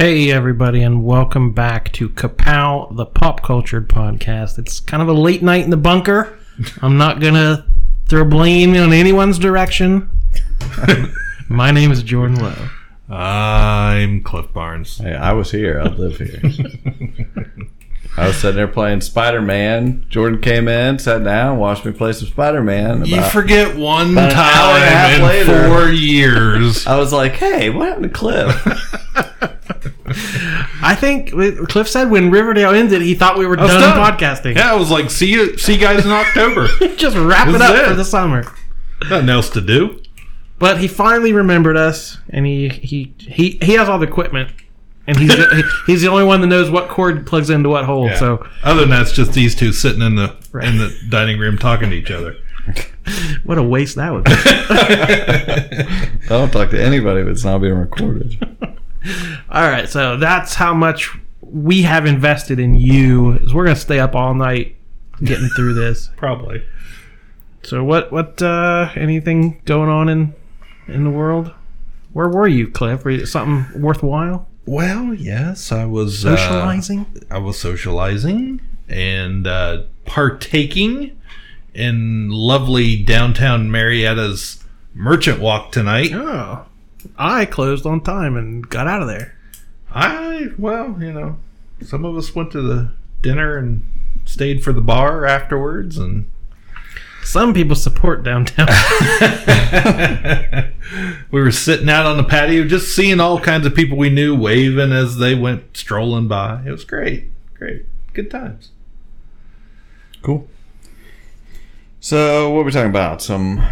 Hey, everybody, and welcome back to Kapow, the pop cultured podcast. It's kind of a late night in the bunker. I'm not going to throw blame in anyone's direction. My name is Jordan Lowe. I'm Cliff Barnes. Hey, I was here. I live here. I was sitting there playing Spider Man. Jordan came in, sat down, watched me play some Spider Man. You forget one about an hour and a half time in later. four years. I was like, "Hey, what happened to Cliff?" I think Cliff said when Riverdale ended, he thought we were was done, done. podcasting. yeah, I was like, see you, see you guys in October. Just wrap it up it. for the summer. Nothing else to do. But he finally remembered us, and he he he, he has all the equipment, and he's the, he's the only one that knows what cord plugs into what hole. Yeah. So other than that, it's just these two sitting in the Right. in the dining room talking to each other. what a waste that would be. I don't talk to anybody if it's not being recorded. All right, so that's how much we have invested in you. Is we're gonna stay up all night getting through this. Probably. So what what uh anything going on in in the world? Where were you, Cliff? Were you, something worthwhile? Well, yes, I was uh, Socializing? I was socializing and uh, partaking in lovely downtown Marietta's Merchant Walk tonight. oh, I closed on time and got out of there. I well, you know, some of us went to the dinner and stayed for the bar afterwards, and Some people support downtown. we were sitting out on the patio, just seeing all kinds of people we knew waving as they went strolling by. It was great, great, good times. Cool. So, what are we talking about? Some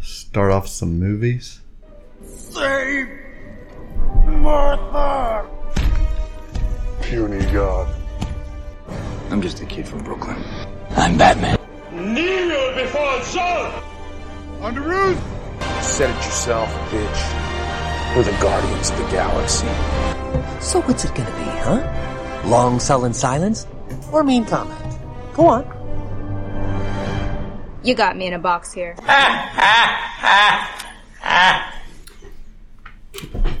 start off some movies. Puny god. I'm just a kid from Brooklyn. I'm Batman. Kneel before Zod! On the roof! Said it yourself, bitch. We're the guardians of the galaxy. So what's it gonna be, huh? Long sullen silence? Or mean comment? Go on. You got me in a box here.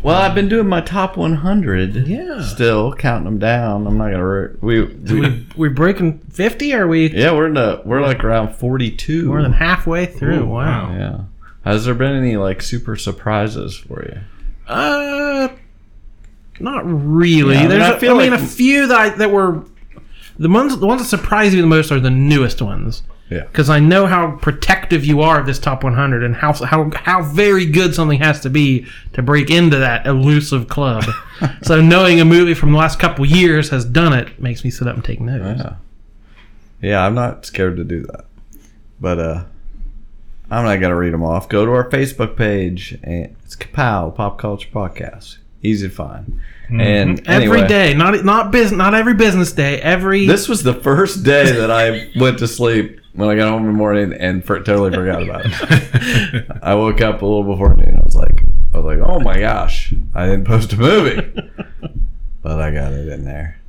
Well, I've been doing my top 100. Yeah. Still counting them down. I'm not gonna. Re- we, we we we breaking fifty? Or are we yeah, we're in the we're like around 42. more than halfway through? Ooh, wow. Yeah. Has there been any like super surprises for you? Uh, not really. Yeah, I mean, There's, I a- feel I mean, like- a few that I, that were the ones. The ones that surprise me the most are the newest ones. Yeah. Because I know how protective you are of this top 100 and how how how very good something has to be to break into that elusive club. so knowing a movie from the last couple years has done it makes me sit up and take notes. Yeah. Yeah, I'm not scared to do that. But uh I'm not gonna read them off. Go to our Facebook page and it's Kapow Pop Culture Podcast. Easy to find. And Every anyway, day, not not business, not every business day. Every This was the first day that I went to sleep when I got home in the morning and for, totally forgot about it. I woke up a little before noon. I was like, I was like, oh my gosh, I didn't post a movie, but I got it in there.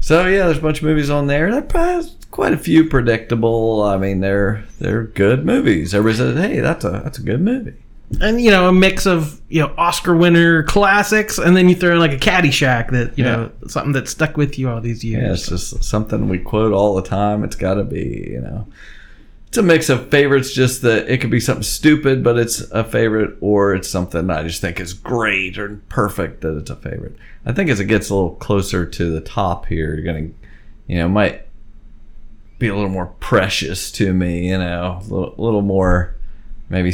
So yeah, there's a bunch of movies on there. There probably quite a few predictable. I mean, they're they're good movies. Everybody says, hey, that's a that's a good movie. And you know a mix of you know Oscar winner classics, and then you throw in like a Caddyshack that you know something that stuck with you all these years. Yeah, it's just something we quote all the time. It's got to be, you know, it's a mix of favorites. Just that it could be something stupid, but it's a favorite, or it's something I just think is great or perfect that it's a favorite. I think as it gets a little closer to the top here, you're gonna, you know, might be a little more precious to me. You know, a little, little more, maybe.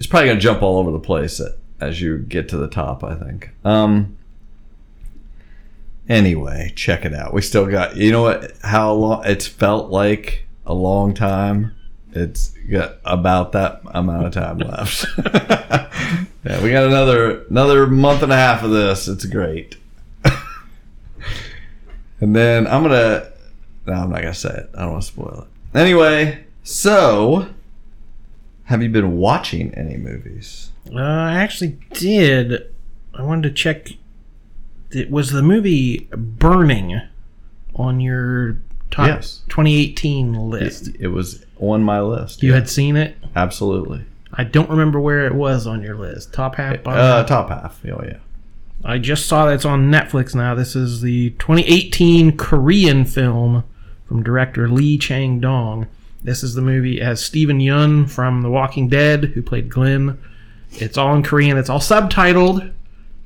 It's probably gonna jump all over the place as you get to the top. I think. Um. Anyway, check it out. We still got, you know what, how long it's felt like a long time. It's got about that amount of time left. Yeah, we got another another month and a half of this. It's great. and then I'm gonna. No, I'm not gonna say it. I don't want to spoil it. Anyway, so have you been watching any movies? Uh, I actually did. I wanted to check. It was the movie Burning on your top Yes. 2018 list. It, it was on my list. You yeah. had seen it. absolutely I don't remember where it was on your list. Top half. bottom uh, half? top half. Oh yeah. I just saw that it's on Netflix now. This is the 2018 Korean film from director Lee Chang Dong. This is the movie. It has Steven Yeun from The Walking Dead, who played Glenn. It's all in Korean. It's all subtitled,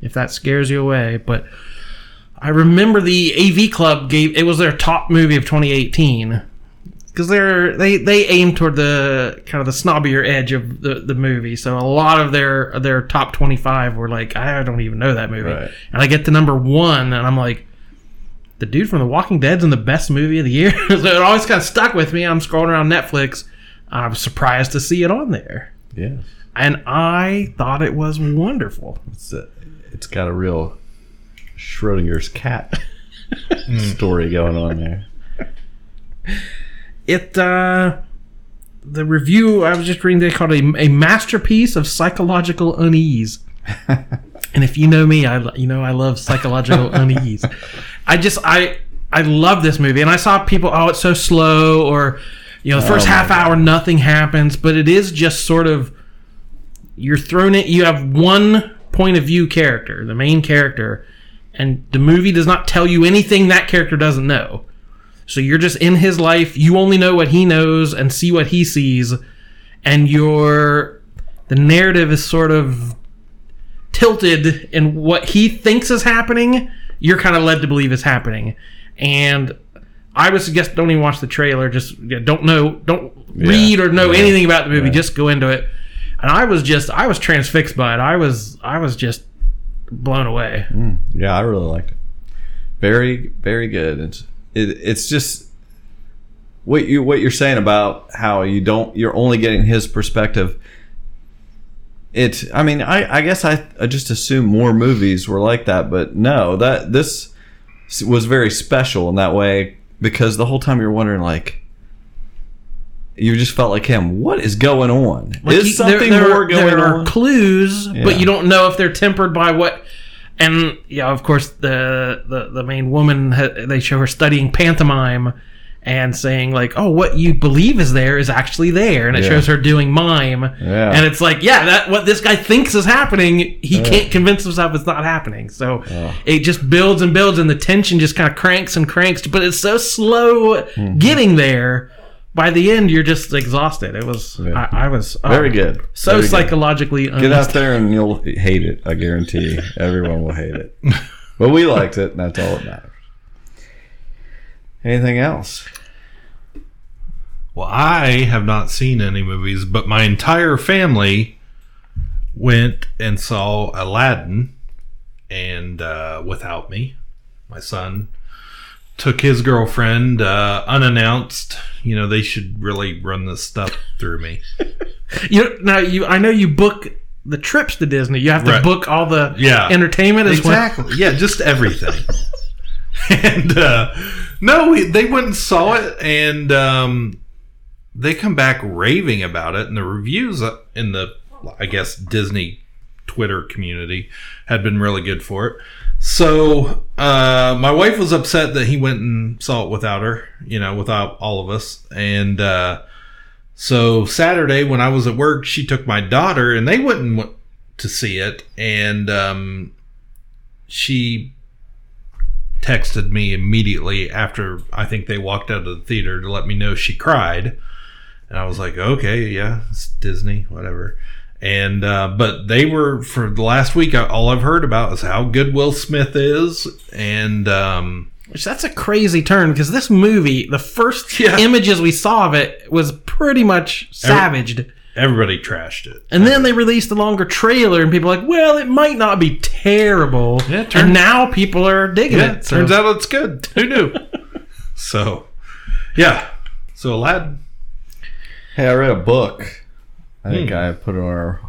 if that scares you away. But I remember the AV Club gave it was their top movie of 2018 because they're they they aim toward the kind of the snobbier edge of the, the movie. So a lot of their their top 25 were like I don't even know that movie, Right. and I get to number one, and I'm like. The dude from The Walking Dead's in the best movie of the year. so it always kind of stuck with me. I'm scrolling around Netflix. I was surprised to see it on there. Yeah. And I thought it was wonderful. It's a, it's got a real Schrodinger's cat story going on there. It uh the review I was just reading they called it a, a masterpiece of psychological unease. and if you know me, I you know I love psychological unease. I just I I love this movie and I saw people oh it's so slow or you know the first Oh half hour nothing happens, but it is just sort of you're thrown it you have one point of view character, the main character, and the movie does not tell you anything that character doesn't know. So you're just in his life. You only know what he knows and see what he sees, and your the narrative is sort of tilted in what he thinks is happening. You're kind of led to believe is happening, and I would suggest don't even watch the trailer. Just yeah, don't know, don't read or know yeah, anything about the movie. yeah. Just go into it. And I was just, I was transfixed by it. I was, I was just blown away. Mm, yeah, I really liked it. Very, very good. It's it, it's just what you what you're saying about how you don't you're only getting his perspective. It. I mean, I I guess I, I just assume more movies were like that, but no, that this was very special in that way because the whole time you're wondering like. You just felt like him. What is going on? Like, is you- something there, more going there are on? clues, Yeah. but you don't know if they're tempered by what. And yeah, of course, the the, the main woman they show her studying pantomime and saying like, "Oh, what you believe is there is actually there," and it Yeah. shows her doing mime, Yeah. and it's like, yeah, that what this guy thinks is happening, he can't convince himself it's not happening. So it just builds and builds, and the tension just kind of cranks and cranks, but it's so slow Mm-hmm. getting there. By the end, you're just exhausted. It was, Yeah. I, I was oh, Very good. so Very good. psychologically Get out there and you'll hate it. I guarantee. Everyone will hate it. But we liked it, and that's all that matters. Anything else? Well, I have not seen any movies, but my entire family went and saw Aladdin, and uh, without me, my son took his girlfriend uh, unannounced. You know, they should really run this stuff through me. You now you I know you book the trips to Disney. You have to Right. book all the Yeah. entertainment as well. Exactly. Yeah, just everything. and uh, no, we, they went and saw it, and um, they come back raving about it. And the reviews uh, in the, I guess, Disney Twitter community had been really good for it. So uh, my wife was upset that he went and saw it without her, you know, without all of us. And uh, so Saturday when I was at work, she took my daughter, and they went and went to see it, and um, she texted me immediately after I think they walked out of the theater to let me know she cried. And I was like, okay, yeah, it's Disney, whatever. And uh, but they were for the last week. All I've heard about is how good Will Smith is, and um, Which that's a crazy turn because this movie, the first Yeah. images we saw of it was pretty much savaged. Everybody trashed it. And then they released a longer trailer, and people were like, "Well, it might not be terrible." Yeah, turns- and now people are digging Yeah, it. so- turns out it's good. Who knew? so, yeah. So Aladdin. Hey, I read a book. I think Hmm. I put it on our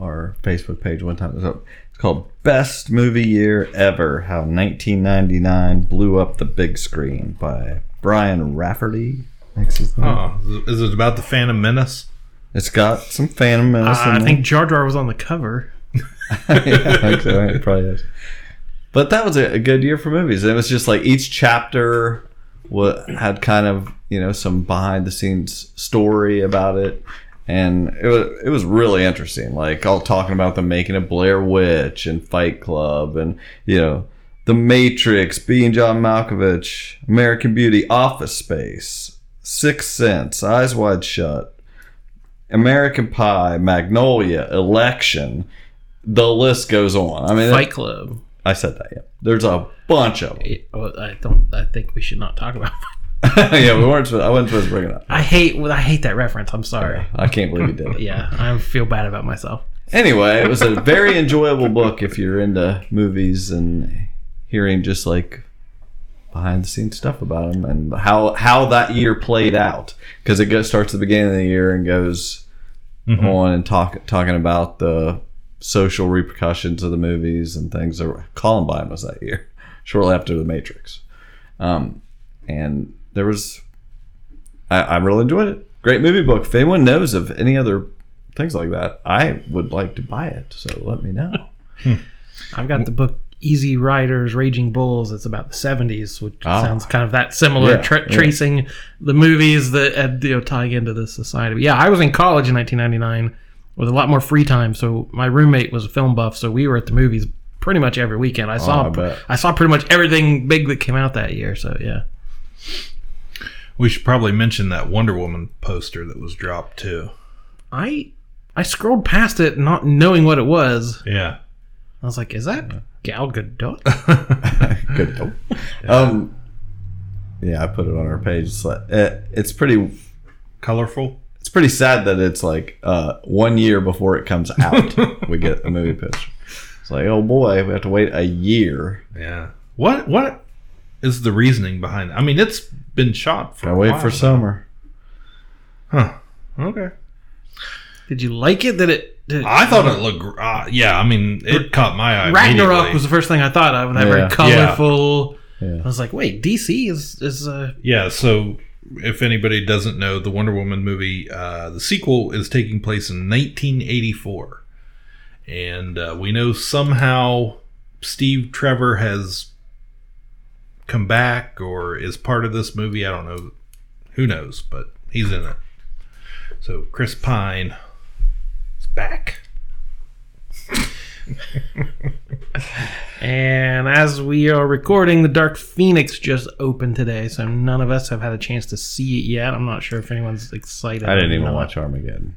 our Facebook page one time. It was- It's called "Best Movie Year Ever: How 1999 Blew Up the Big Screen" by Brian Raftery. Thanks his. Oh, is it about the Phantom Menace? It's got some Phantom Menace. Uh, I think Jar Jar was on the cover. yeah, I think so. It probably is. But that was a, a good year for movies. It was just like each chapter had kind of you know some behind the scenes story about it, and it was it was really interesting. Like all talking about the making of Blair Witch and Fight Club, and you know the Matrix, being John Malkovich, American Beauty, Office Space, Sixth Sense, Eyes Wide Shut, American Pie, Magnolia, Election. The list goes on. I mean, Fight Club. I said that. Yeah, there's a bunch of them. It- I don't. I think we should not talk about. yeah, we weren't. Supposed, I wasn't supposed to bring it up. I hate. well, I hate that reference. I'm sorry. I can't believe you did it. Yeah, I feel bad about myself. Anyway, it was a very enjoyable book if you're into movies and hearing just like behind the scenes stuff about them and how how that year played out because it goes starts at the beginning of the year and goes on and talk talking about the social repercussions of the movies and things. Columbine was that year, shortly after the Matrix, um, and there was I, I really enjoyed it. Great movie book. If anyone knows of any other things like that, I would like to buy it. So let me know. I've got the book Easy Riders, Raging Bulls. It's about the 70s, which Ah. sounds kind of that similar, Yeah, tra- yeah. tracing the movies that uh, you know tying into the society. But yeah, I was in college in 1999 with a lot more free time, so my roommate was a film buff, so we were at the movies pretty much every weekend. I saw Oh, I bet. I saw pretty much everything big that came out that year. So yeah, We should probably mention that Wonder Woman poster that was dropped too. I I scrolled past it not knowing what it was. Yeah. I was like, is that Gal Gadot? Good. Um, yeah, I put it on our page. It's, like, uh, it's pretty. Colorful. It's pretty sad that it's like uh, one year before it comes out, we get a movie picture. It's like, oh boy, we have to wait a year. Yeah. What what is the reasoning behind it? I mean, it's been shot for I a wait while for now. summer. Huh. Okay. Did you like it? That it? Did, I thought it looked. Uh, yeah. I mean, it caught my eye. Ragnarok immediately. was the first thing I thought of. That Yeah. very colorful. Yeah. I was like, wait, DC is is uh, Yeah, so if anybody doesn't know, the Wonder Woman movie, uh, the sequel is taking place in 1984. And uh, we know somehow Steve Trevor has come back or is part of this movie. I don't know. Who knows? But he's in it. So Chris Pine is back. And as we are recording, the Dark Phoenix just opened today, so none of us have had a chance to see it yet. I'm not sure if anyone's excited. I didn't even not. watch Armageddon.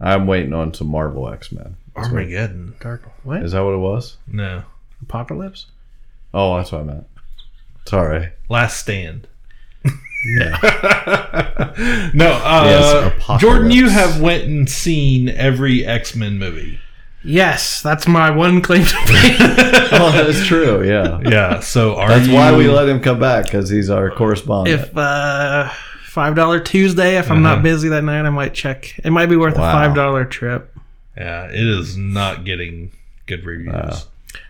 I'm waiting on some Marvel X Men. Armageddon. Dark what? Is that what it was? No. Apocalypse? Oh, that's what I meant. Sorry. Last Stand. Yeah. No, uh, Yes, Jordan, you have went and seen every X Men movie. Yes, that's my one claim to fame. oh, that's true. Yeah. Yeah, so are That's you, why we let him come back because he's our correspondent. if uh, five dollar Tuesday, if I'm not busy that night, I might check. It might be worth Wow. a five dollar trip. Yeah, it is not getting good reviews.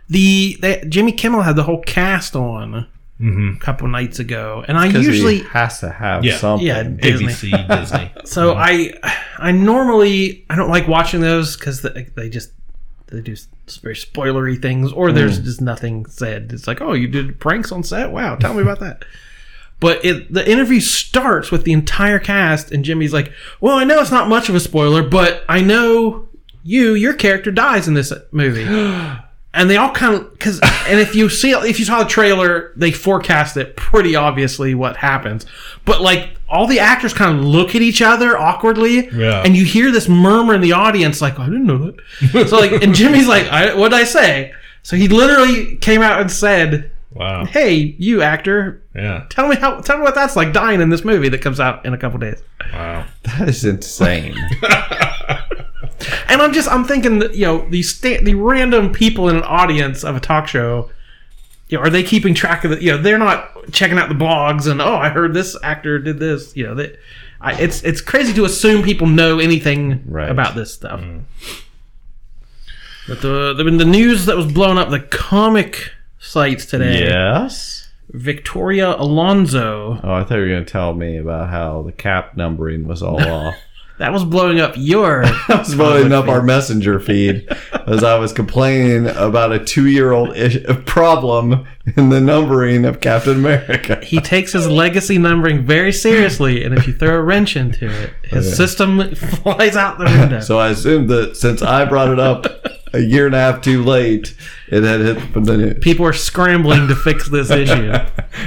The they, Jimmy Kimmel had the whole cast on Mhm. a couple nights ago, and I 'Cause he usually has to have Yeah. something. Yeah. Disney. ABC, Disney. So I, I normally I don't like watching those because they, they just they do very spoilery things, or there's just nothing said. It's like, oh, you did pranks on set. Wow, tell me about that. But it, the interview starts with the entire cast, and Jimmy's like, "Well, I know it's not much of a spoiler, but I know you, your character dies in this movie." and they all kind of because and if you see if you saw the trailer they forecast it pretty obviously what happens but like all the actors kind of look at each other awkwardly Yeah. and you hear this murmur in the audience like i didn't know that so like and jimmy's like I, what did i say so he literally came out and said Wow. hey you actor Yeah. tell me how tell me what that's like dying in this movie that comes out in a couple days Wow. That is insane. And I'm just I'm thinking that you know these sta- the random people in an audience of a talk show, you know, are they keeping track of the you know they're not checking out the blogs and oh I heard this actor did this you know that I, it's it's crazy to assume people know anything Right. about this stuff. Mm. But the the, the news that was blowing up the comic sites today. Yes. Victoria Alonso. Oh, I thought you were going to tell me about how the cap numbering was all off. That was blowing up your. I was blowing up our messenger feed as I was complaining about a two-year-old ish- problem in the numbering of Captain America. he takes his legacy numbering very seriously, and if you throw a wrench into it, his Okay. system flies out the window. So I assumed that since I brought it up a year and a half too late, it had hit the news. People are scrambling to fix this issue.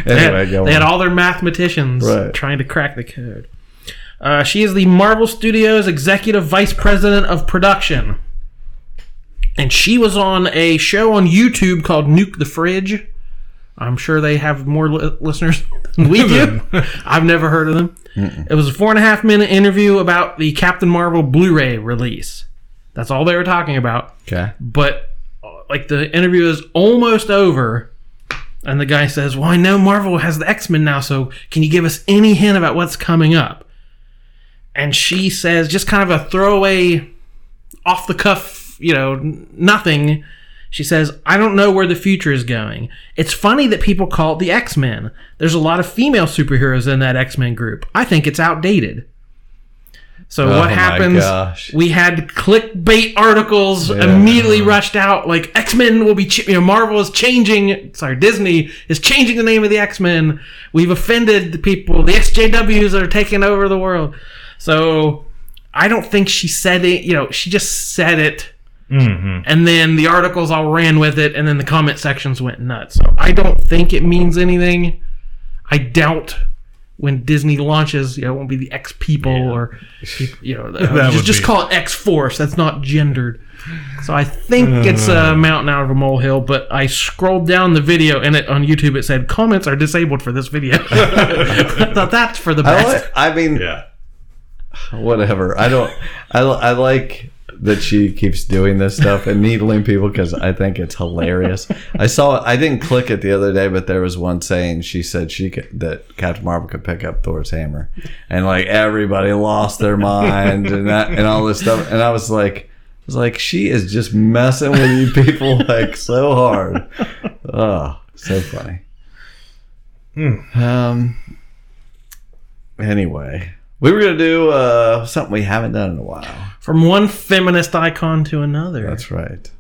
They had, they had all their mathematicians Right. trying to crack the code. Uh, she is the Marvel Studios executive vice president of production. And she was on a show on YouTube called Nuke the Fridge. I'm sure they have more li- listeners than we do. I've never heard of them. It was a four and a half minute interview about the Captain Marvel Blu ray release. That's all they were talking about Okay. but uh, like the interview is almost over and the guy says well i know marvel has the x-men now so can you give us any hint about what's coming up and she says just kind of a throwaway off the cuff you know nothing. She says i don't know where the future is going. It's funny that people call it the x-men. There's a lot of female superheroes in that x-men group. I think it's outdated. So Oh what happens? we had clickbait articles immediately rushed out like x-men will be ch- you know marvel is changing sorry disney is changing the name of the x-men. We've offended the people. The sjws are taking over the world so i don't think she said it you know she just said it and then the articles all ran with it and then the comment sections went nuts so i don't think it means anything i doubt when Disney launches, you know, it won't be the X people or, you know, uh, just, just be- call it X Force. That's not gendered. So I think it's a mountain out of a molehill. But I scrolled down the video and it on YouTube. It said comments are disabled for this video. I thought that's for the I, best. like, I mean, Yeah. whatever. I don't. I, I like that she keeps doing this stuff and needling people because I think it's hilarious. I saw. I didn't click it the other day, but there was one saying she said she could, that Captain Marvel could pick up Thor's hammer, and like everybody lost their mind and that and all this stuff. And I was like. I was like, she is just messing with you people like so hard. Oh, so funny. Um. Anyway, we were gonna do uh, something we haven't done in a while. From one feminist icon to another. That's right.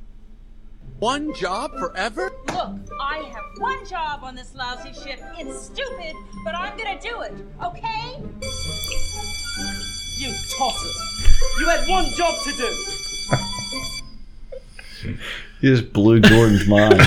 One job forever? Look, I have one job on this lousy ship. It's stupid, but I'm gonna do it, okay? You tossers! You had one job to do! You just blew Jordan's mind.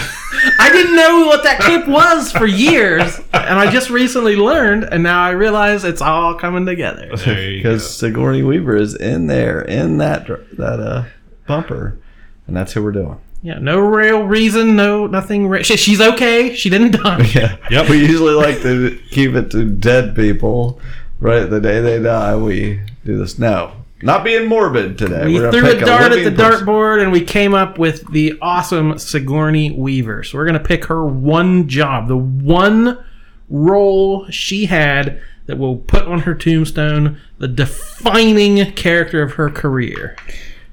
I didn't know what that clip was for years, and I just recently learned, and now I realize it's all coming together. There you go. Because Sigourney Weaver is in there in that that uh bumper, and that's who we're doing. Yeah, no real reason, no nothing. Re- she, she's okay. She didn't die. Yeah. Yep. We usually like to keep it to dead people. Right the day they die, we do this. No, not being morbid today. We threw a dart at the person. dartboard and we came up with the awesome Sigourney Weaver. So we're going to pick her one job, the one role she had that will put on her tombstone the defining character of her career.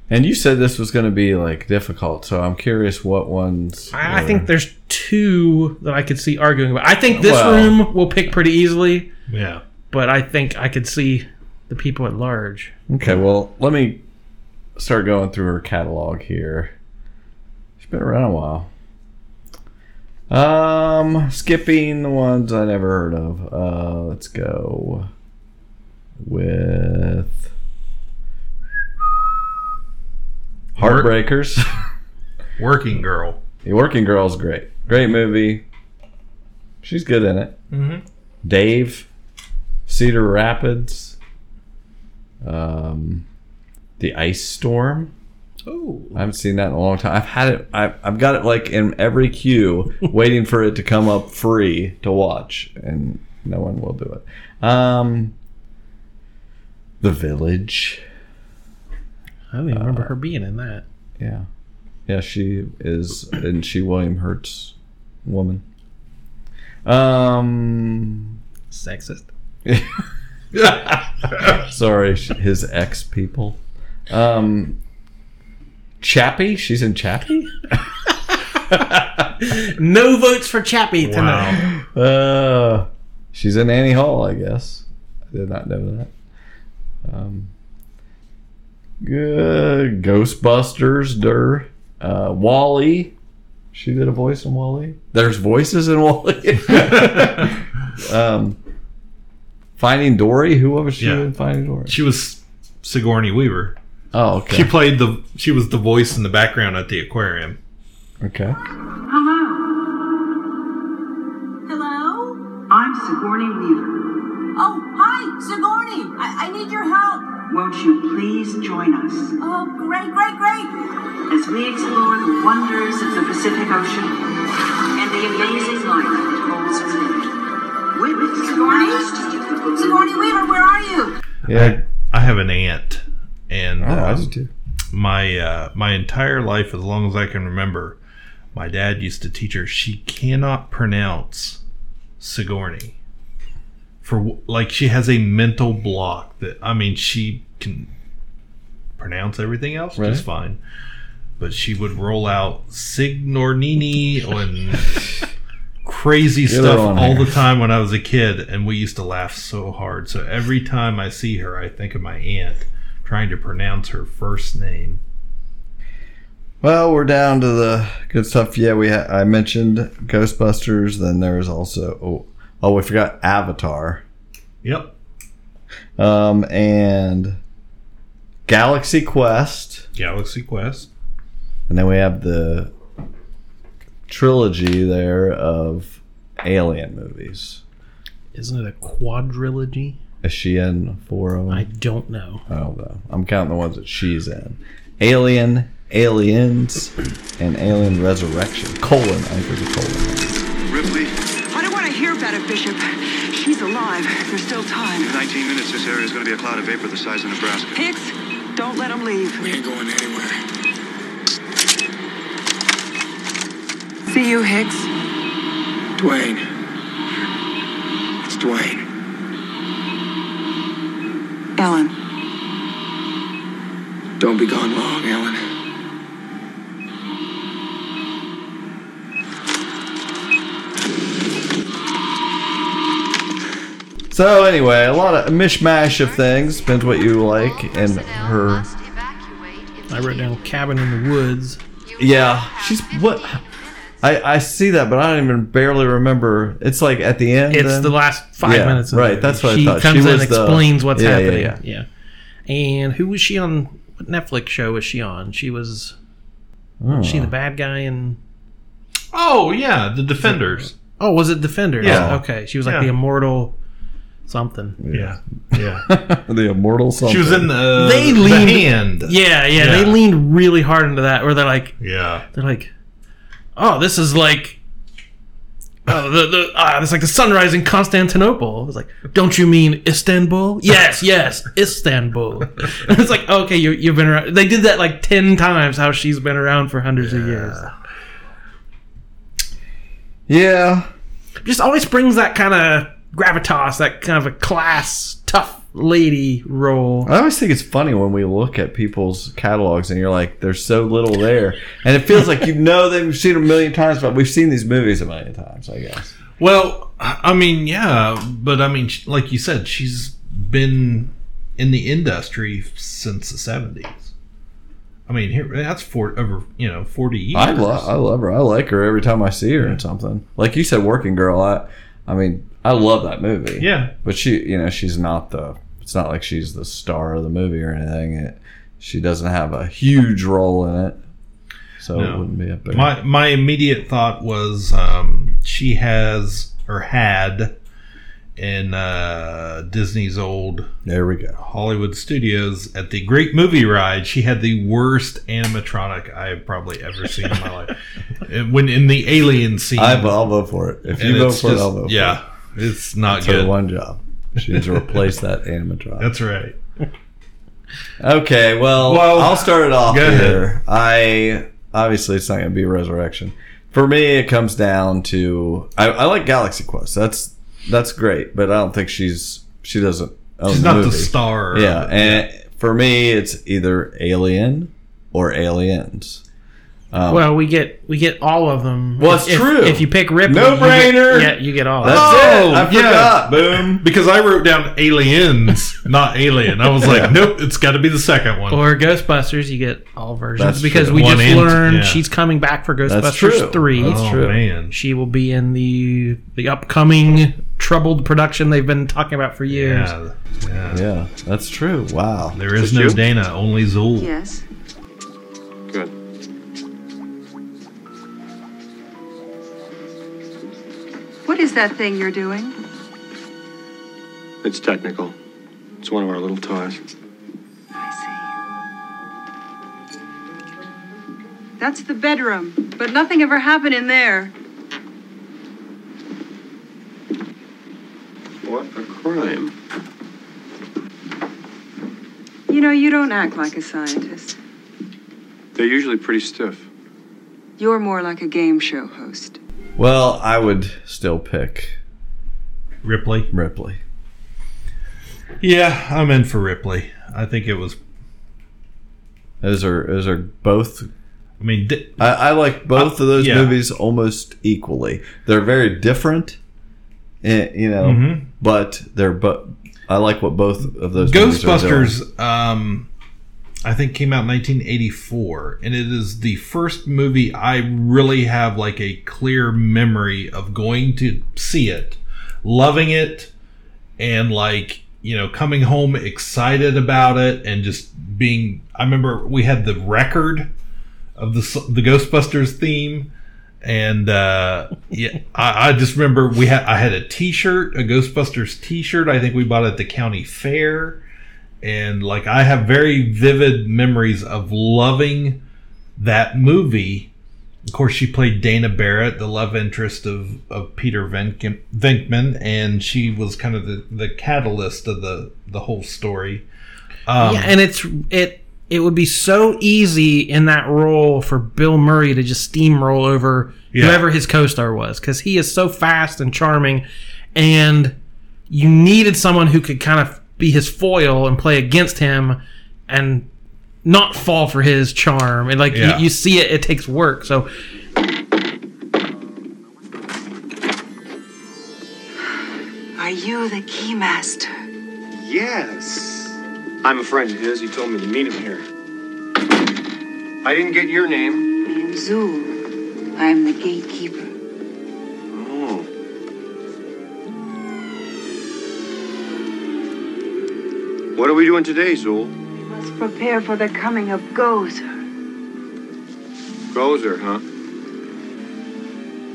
And you said this was going to be like difficult, so I'm curious what ones. I, I think there's two that I could see arguing about. I think this Well- room will pick pretty easily, yeah. but I think I could see the people at large. Okay, well, let me start going through her catalog here. She's been around a while. Um, skipping the ones I never heard of. Uh, let's go with Heartbreakers. Working girl. the Working Girl's great. Great movie. She's good in it. Mm-hmm. Dave, Cedar Rapids, um, The Ice Storm. Oh, I haven't seen that in a long time. I've had it. I've, I've got it like in every queue, waiting for it to come up free to watch, and no one will do it. Um, the Village. I don't even remember her being in that. Yeah, yeah. She is, and she William Hurt's woman. Um, Sexist. sorry, his ex people. Um, Chappie? She's in Chappie? No votes for Chappie tonight. Wow. Uh, she's in Annie Hall, I guess. I did not know that. Um, good. Ghostbusters, Dur. Uh, WALL-E. She did a voice in WALL-E. There's voices in WALL-E. um, Finding Dory. Who was she Yeah. in Finding Dory? She was Sigourney Weaver. Oh, okay. She played the. She was the voice in the background at the aquarium. okay. Hello. Hello? I'm Sigourney Weaver. Oh, hi, Sigourney. I, I need your help. Won't you please join us Oh, great, great, great. as we explore the wonders of the Pacific Ocean and the amazing life that calls it holds within? With Sigourney? Sigourney? Sigourney Weaver, where are you? Yeah. I have an aunt, and Oh, I uh, do too. my uh, my entire life, as long as I can remember, my dad used to teach her she cannot pronounce Sigourney. For like, she has a mental block that I mean, she can pronounce everything else Right. just fine, but she would roll out Signornini and crazy Get stuff all here. the time when I was a kid, and we used to laugh so hard. So every time I see her, I think of my aunt trying to pronounce her first name. Well, we're down to the good stuff. Yeah, we ha- I mentioned Ghostbusters. Then there's also oh, oh we forgot Avatar, Yep. um, and Galaxy Quest, Galaxy Quest. and then we have the trilogy there of Alien movies. Isn't it a quadrilogy? Is she in four of them? I don't know. I don't know. I'm counting the ones that she's in. Alien, Aliens, and Alien Resurrection. Colon. I think there's a colon. Ripley, I don't want to hear about it, Bishop. She's alive. There's still time. in 19 minutes, this area is going to be a cloud of vapor the size of Nebraska. Hicks, don't let him leave. We ain't going anywhere. See you, Hicks. Dwayne. It's Dwayne. Ellen. Don't be gone long, Ellen. So anyway, a lot of mishmash of things. Depends what you like. And her, I wrote down cabin in the woods. yeah, she's what? I I see that, but I don't even barely remember. It's like at the end. It's then? the last five Yeah, minutes. Of the right, movie. that's what I she thought. She comes in was and the- explains what's yeah, yeah, happening. yeah. Yeah. And who was she on? What Netflix show was she on? She was. Was she hmm. the bad guy in? Oh yeah, the Defenders. Oh, was it Defenders? Yeah. Oh, okay, she was like Yeah. the immortal something. Yeah, yeah. the immortal. Something. she was in the They the leaned- hand. Yeah, yeah, They leaned really hard into that. Where they're like, Yeah. they're like, oh, this is like. Oh, the, the ah, it's like the sunrise in Constantinople. It's like, don't you mean Istanbul? Yes, yes, Istanbul. It's like, okay, you, you've been around. They did that like ten times. How she's been around for hundreds of years. Yeah. Just always brings that kind of gravitas, that kind of a class, tough lady role. I always think it's funny when we look at people's catalogs and you're like, there's so little there, and it feels like you know them, you've seen them a million times, but we've seen these movies a million times. I guess. Well, I mean, yeah, but I mean, like you said, she's been in the industry since the seventies. I mean, here that's for over you know forty years. I love, I love her. I like her every time I see her in something. Like you said, Working Girl. I, I mean, I love that movie. Yeah. but she, you know, she's not the. It's not like she's the star of the movie or anything. It, she doesn't have a huge role in it, so it wouldn't be up there. My my immediate thought was um, she has or had in uh, Disney's old there we go. Hollywood Studios at the Great Movie Ride. She had the worst animatronic I have probably ever seen in my life. When in the alien scene, I, I'll vote for it. If you vote for it, I'll vote. for yeah. It's not That's her one job. She needs to replace that animatronic. That's right. Okay, well, Well, I'll start it off go ahead. here. I obviously it's not going to be Resurrection. For me, it comes down to I, I like Galaxy Quest. That's that's great, but I don't think she's she doesn't. Own She's the not the star. Yeah, and for me, it's either Alien or Aliens. Um, well, we get we get all of them. Well, If- it's if- true. If you pick Ripley, No you get- brainer. Yeah, you get all. That's of them. it. I forgot. Boom. Because I wrote down aliens, not alien. I was like, nope, it's got to be the second one. Or Ghostbusters, you get all versions That's because true. we One just and- learned yeah. she's coming back for That's Ghostbusters true. three. That's oh true. man, She will be in the the upcoming troubled production they've been talking about for years. yeah, yeah. Yeah, that's true. Wow. There is Is no you? Dana, only Zuul. Yes. Good. Is that thing you're doing? It's technical. It's one of our little toys. I see. That's the bedroom, but nothing ever happened in there. What a crime. You know, you don't act like a scientist. They're usually pretty stiff. You're more like a game show host. Well, I would still pick Ripley. Ripley. Yeah, I'm in for Ripley. I think it was. Those are those are both. I mean, di- I, I like both of those yeah. movies almost equally. They're very different, eh, you know, Mhm. but they're but I like what both of those movies are doing. Ghostbusters. Um, I think came out in 1984, and it is the first movie I really have like a clear memory of going to see it, loving it, and like you know coming home excited about it, and just being. I remember we had the record of the the Ghostbusters theme. And uh, yeah, I, I just remember we had I had a T-shirt, a Ghostbusters T-shirt. I think we bought it at the county fair, and like I have very vivid memories of loving that movie. Of course, she played Dana Barrett, the love interest of, of Peter Venk- Venkman, and she was kind of the, the catalyst of the the whole story. Um, yeah, and it's it it would be so easy in that role for Bill Murray to just steamroll over Yeah. whoever his co-star was because he is so fast and charming, and you needed someone who could kind of be his foil and play against him, and not fall for his charm. And like Yeah. you, you see it, it takes work. So Are you the keymaster? Yes. I'm a friend of his. He told me to meet him here. I didn't get your name. I am Zuul. I'm the gatekeeper. What are we doing today, Zuul? We must prepare for the coming of Gozer, Gozer, huh?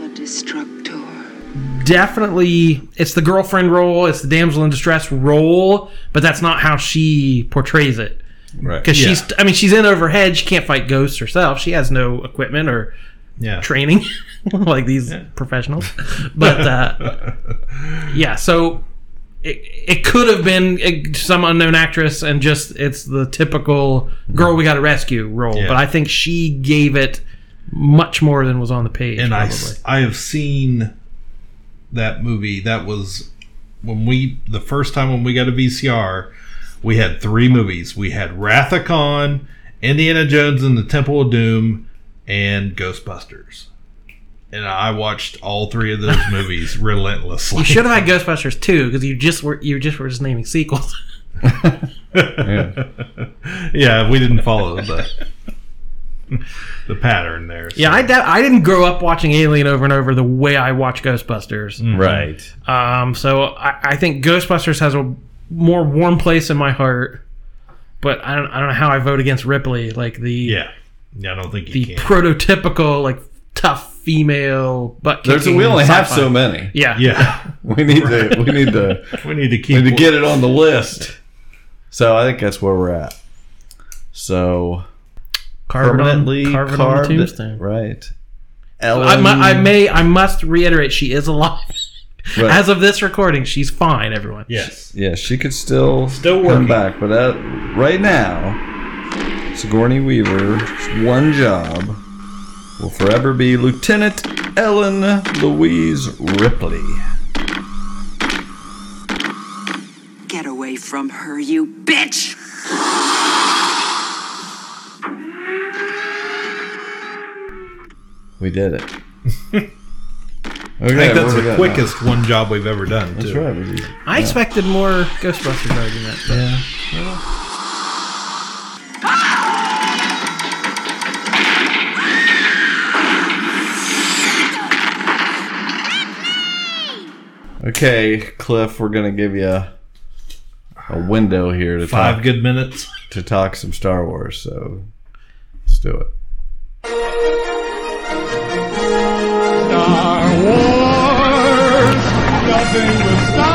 the Destructor. definitely it's the girlfriend role, it's the damsel in distress role, but that's not how she portrays it. Right. Because Yeah. she's, I mean, she's in over her head. She can't fight ghosts herself. She has no equipment or yeah, training like these professionals. But uh, yeah, so it, it could have been some unknown actress, and just it's the typical girl we got to rescue role. Yeah. But I think she gave it much more than was on the page. and I, probably. I have seen that movie. That was when we the first time when we got a VCR. We had three movies. We had Wrath of Khan, Indiana Jones and the Temple of Doom, and Ghostbusters. And I watched all three of those movies relentlessly. You should have had Ghostbusters too, because you just were you just were just naming sequels. yeah, we didn't follow the the pattern there. yeah, I, de- I didn't grow up watching Alien over and over the way I watch Ghostbusters. Right. Um, so I, I think Ghostbusters has a more warm place in my heart. But I don't I don't know how I vote against Ripley, like the yeah, yeah. I don't think you the can. prototypical like tough female butt. There's a, we only have so many. Yeah, yeah, We need to we need to we need to we keep need to get it on the list. So I think that's where we're at. So carved on, permanently carved on carved, the tombstone. right? Ellen, I, mu- I may I must reiterate she is alive. Right. As of this recording, she's fine. Everyone. Yes. Yeah, she could still Still come back, but uh, right now, Sigourney Weaver's one job will forever be Lieutenant Ellen Louise Ripley. Get away from her, you bitch! We did it. okay, I think that's the quickest now? one job we've ever done. That's too. right. I yeah. expected more Ghostbusters argument. But. Yeah. yeah. Okay, Cliff, we're gonna give you a, a window here to Five talk, good minutes. to talk some Star Wars. So let's do it. Star Wars, nothing but Star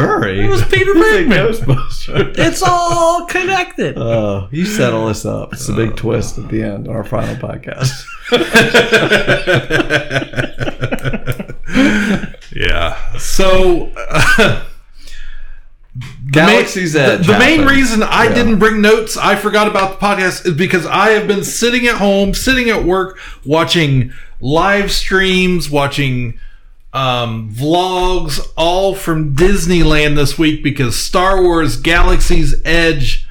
Murray. it was Peter Venkman. Ghostbusters. It's all connected. Oh, you set all this up. It's a big twist at the end on our final podcast. yeah. So. Uh, Galaxy's the, Edge. the main reason I Yeah. didn't bring notes, I forgot about the podcast, is because I have been sitting at home, sitting at work, watching live streams, watching um, vlogs, all from Disneyland this week because Star Wars Galaxy's Edge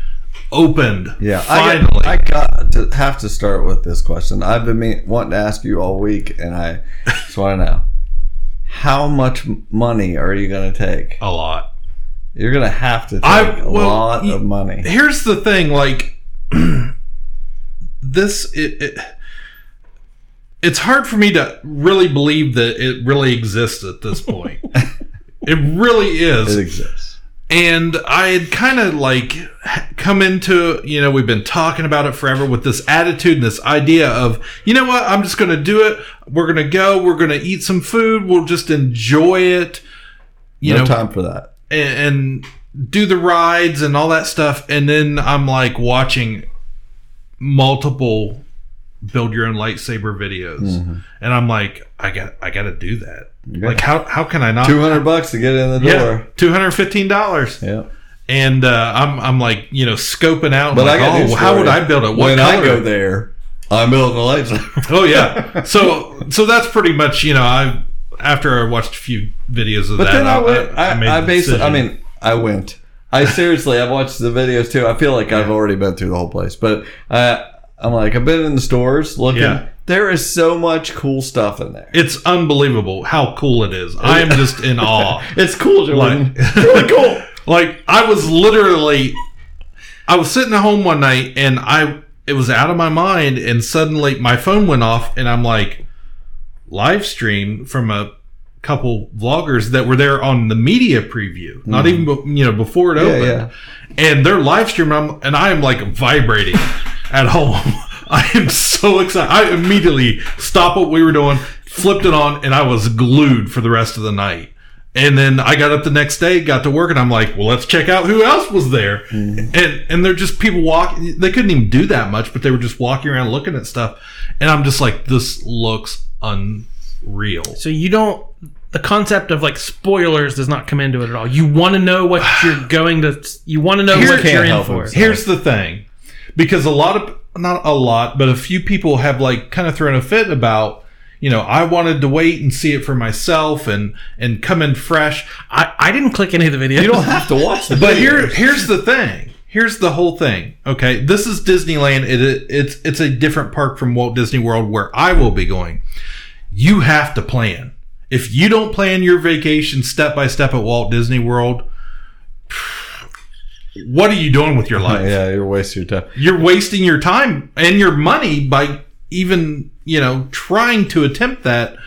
opened. Yeah, finally. I got, I got to have to start with this question. I've been mean, wanting to ask you all week, and I just want to know how much money are you going to take? a lot. You're going to have to take I- a well, lot of money. Here's the thing, like this it, it it's hard for me to really believe that it really exists at this point. it really is. It exists. and I had kind of like come into, you know, we've been talking about it forever with this attitude and this idea of, you know what, I'm just going to do it. We're going to go, we're going to eat some food, we'll just enjoy it. You no know, time for that. and, and do the rides and all that stuff and then i'm like watching multiple build your own lightsaber videos and i'm like i got i got to do that Yeah. like how how can i not Two hundred bucks to get in the door. yeah door. $215 Yeah. and uh, i'm i'm like you know scoping out But like, I got oh how would i build it what when I go there, I'm building a lightsaber. oh yeah so so that's pretty much you know i after i watched a few videos of But that then I went. I, made I, basically. I mean, I went. I seriously. I've watched the videos too. I feel like I've already been through the whole place. But uh, I'm like, I've been in the stores looking. Yeah. There is so much cool stuff in there. It's unbelievable how cool it is. I am just in awe. It's cool, Jordan. Like- It's really cool. Like I was literally, I was sitting at home one night and I it was out of my mind and suddenly my phone went off and I'm like, live stream from a couple vloggers that were there on the media preview, not even you know before it Mm. Yeah, opened, yeah. and they're live streaming I'm, and I am like vibrating at home. I am so excited. I immediately stopped what we were doing, flipped it on, and I was glued for the rest of the night. And then I got up the next day, got to work, and I'm like, well, let's check out who else was there. Mm-hmm. And and they're just people walking. They couldn't even do that much, but they were just walking around looking at stuff. And I'm just like, this looks unreal. So you don't. The concept of like spoilers does not come into it at all. You want to know what you're going to. You want to know Here- what you're in for. himself. Here's the thing, because a lot of not a lot, but a few people have like kind of thrown a fit about. You know, I wanted to wait and see it for myself and and come in fresh. I, I didn't click any of the videos. You don't have to watch the. But here, here's the thing. Here's the whole thing. Okay, this is Disneyland. It, it, it's it's a different park from Walt Disney World where I will be going. You have to plan. If you don't plan your vacation step by step at Walt Disney World, what are you doing with your life? yeah, you're wasting your time. You're wasting your time and your money by even you know trying to attempt that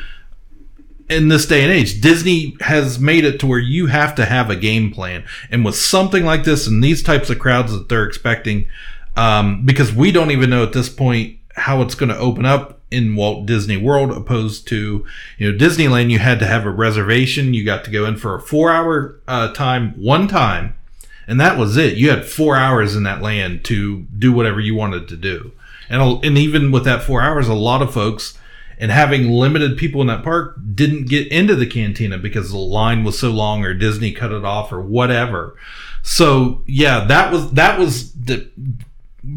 in this day and age. Disney has made it to where you have to have a game plan, and with something like this and these types of crowds that they're expecting, um, because we don't even know at this point how it's going to open up in Walt Disney World, opposed to you know Disneyland. You had to have a reservation. You got to go in for a four hour uh, time one time. And that was it. You had four hours in that land to do whatever you wanted to do. And, and even with that four hours, a lot of folks and having limited people in that park didn't get into the cantina because the line was so long or Disney cut it off or whatever. So yeah, that was, that was the,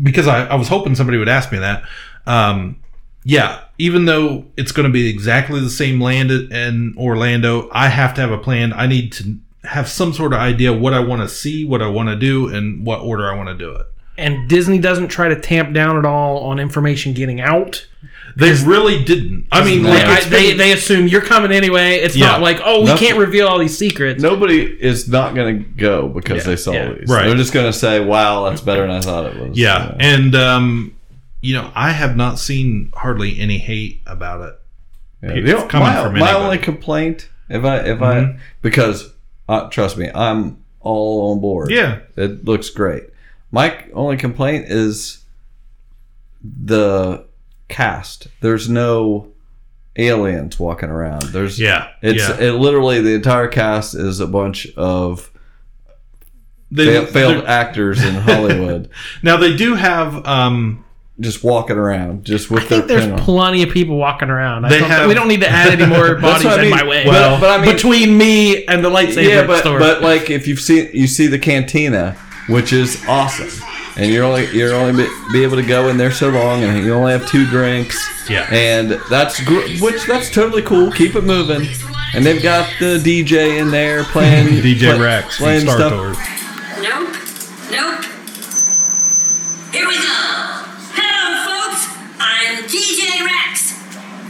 because I, I was hoping somebody would ask me that. Um, yeah, even though it's going to be exactly the same land in Orlando, I have to have a plan. I need to have some sort of idea what I want to see, what I want to do, and what order I want to do it. and Disney doesn't try to tamp down at all on information getting out. They really didn't. I mean, like I- they they assume you're coming anyway. It's Yeah. not like oh we Nothing- can't reveal all these secrets. Nobody is not going to go because they saw yeah. these. Right. They're just going to say, "Wow, that's better than I thought it was." Yeah, and um, you know, I have not seen hardly any hate about it. Yeah, It's you know, coming my, from my anybody. only complaint, if I if. I because uh, trust me, I'm all on board. Yeah. it looks great. My only complaint is the cast. There's no aliens walking around. There's Yeah, It's yeah. it literally the entire cast is a bunch of They- fa- failed actors in Hollywood. Now they do have um, just walking around, just with I think their there's pin on. plenty of people walking around. I They don't- have- we don't need to add any more bodies what I in mean. my way. Well, but I mean- between me and the lightsaber yeah, but store. but like if you've seen you see the cantina, which is awesome, and you're only you're only be, be able to go in there so long, and you only have two drinks. Yeah. and that's gr- which that's totally cool. Keep it moving, and they've got the DJ in there playing DJ play- Rex from playing Star stuff. Tours. Nope. Nope. Here we go. Hello, folks. I'm DJ Rex.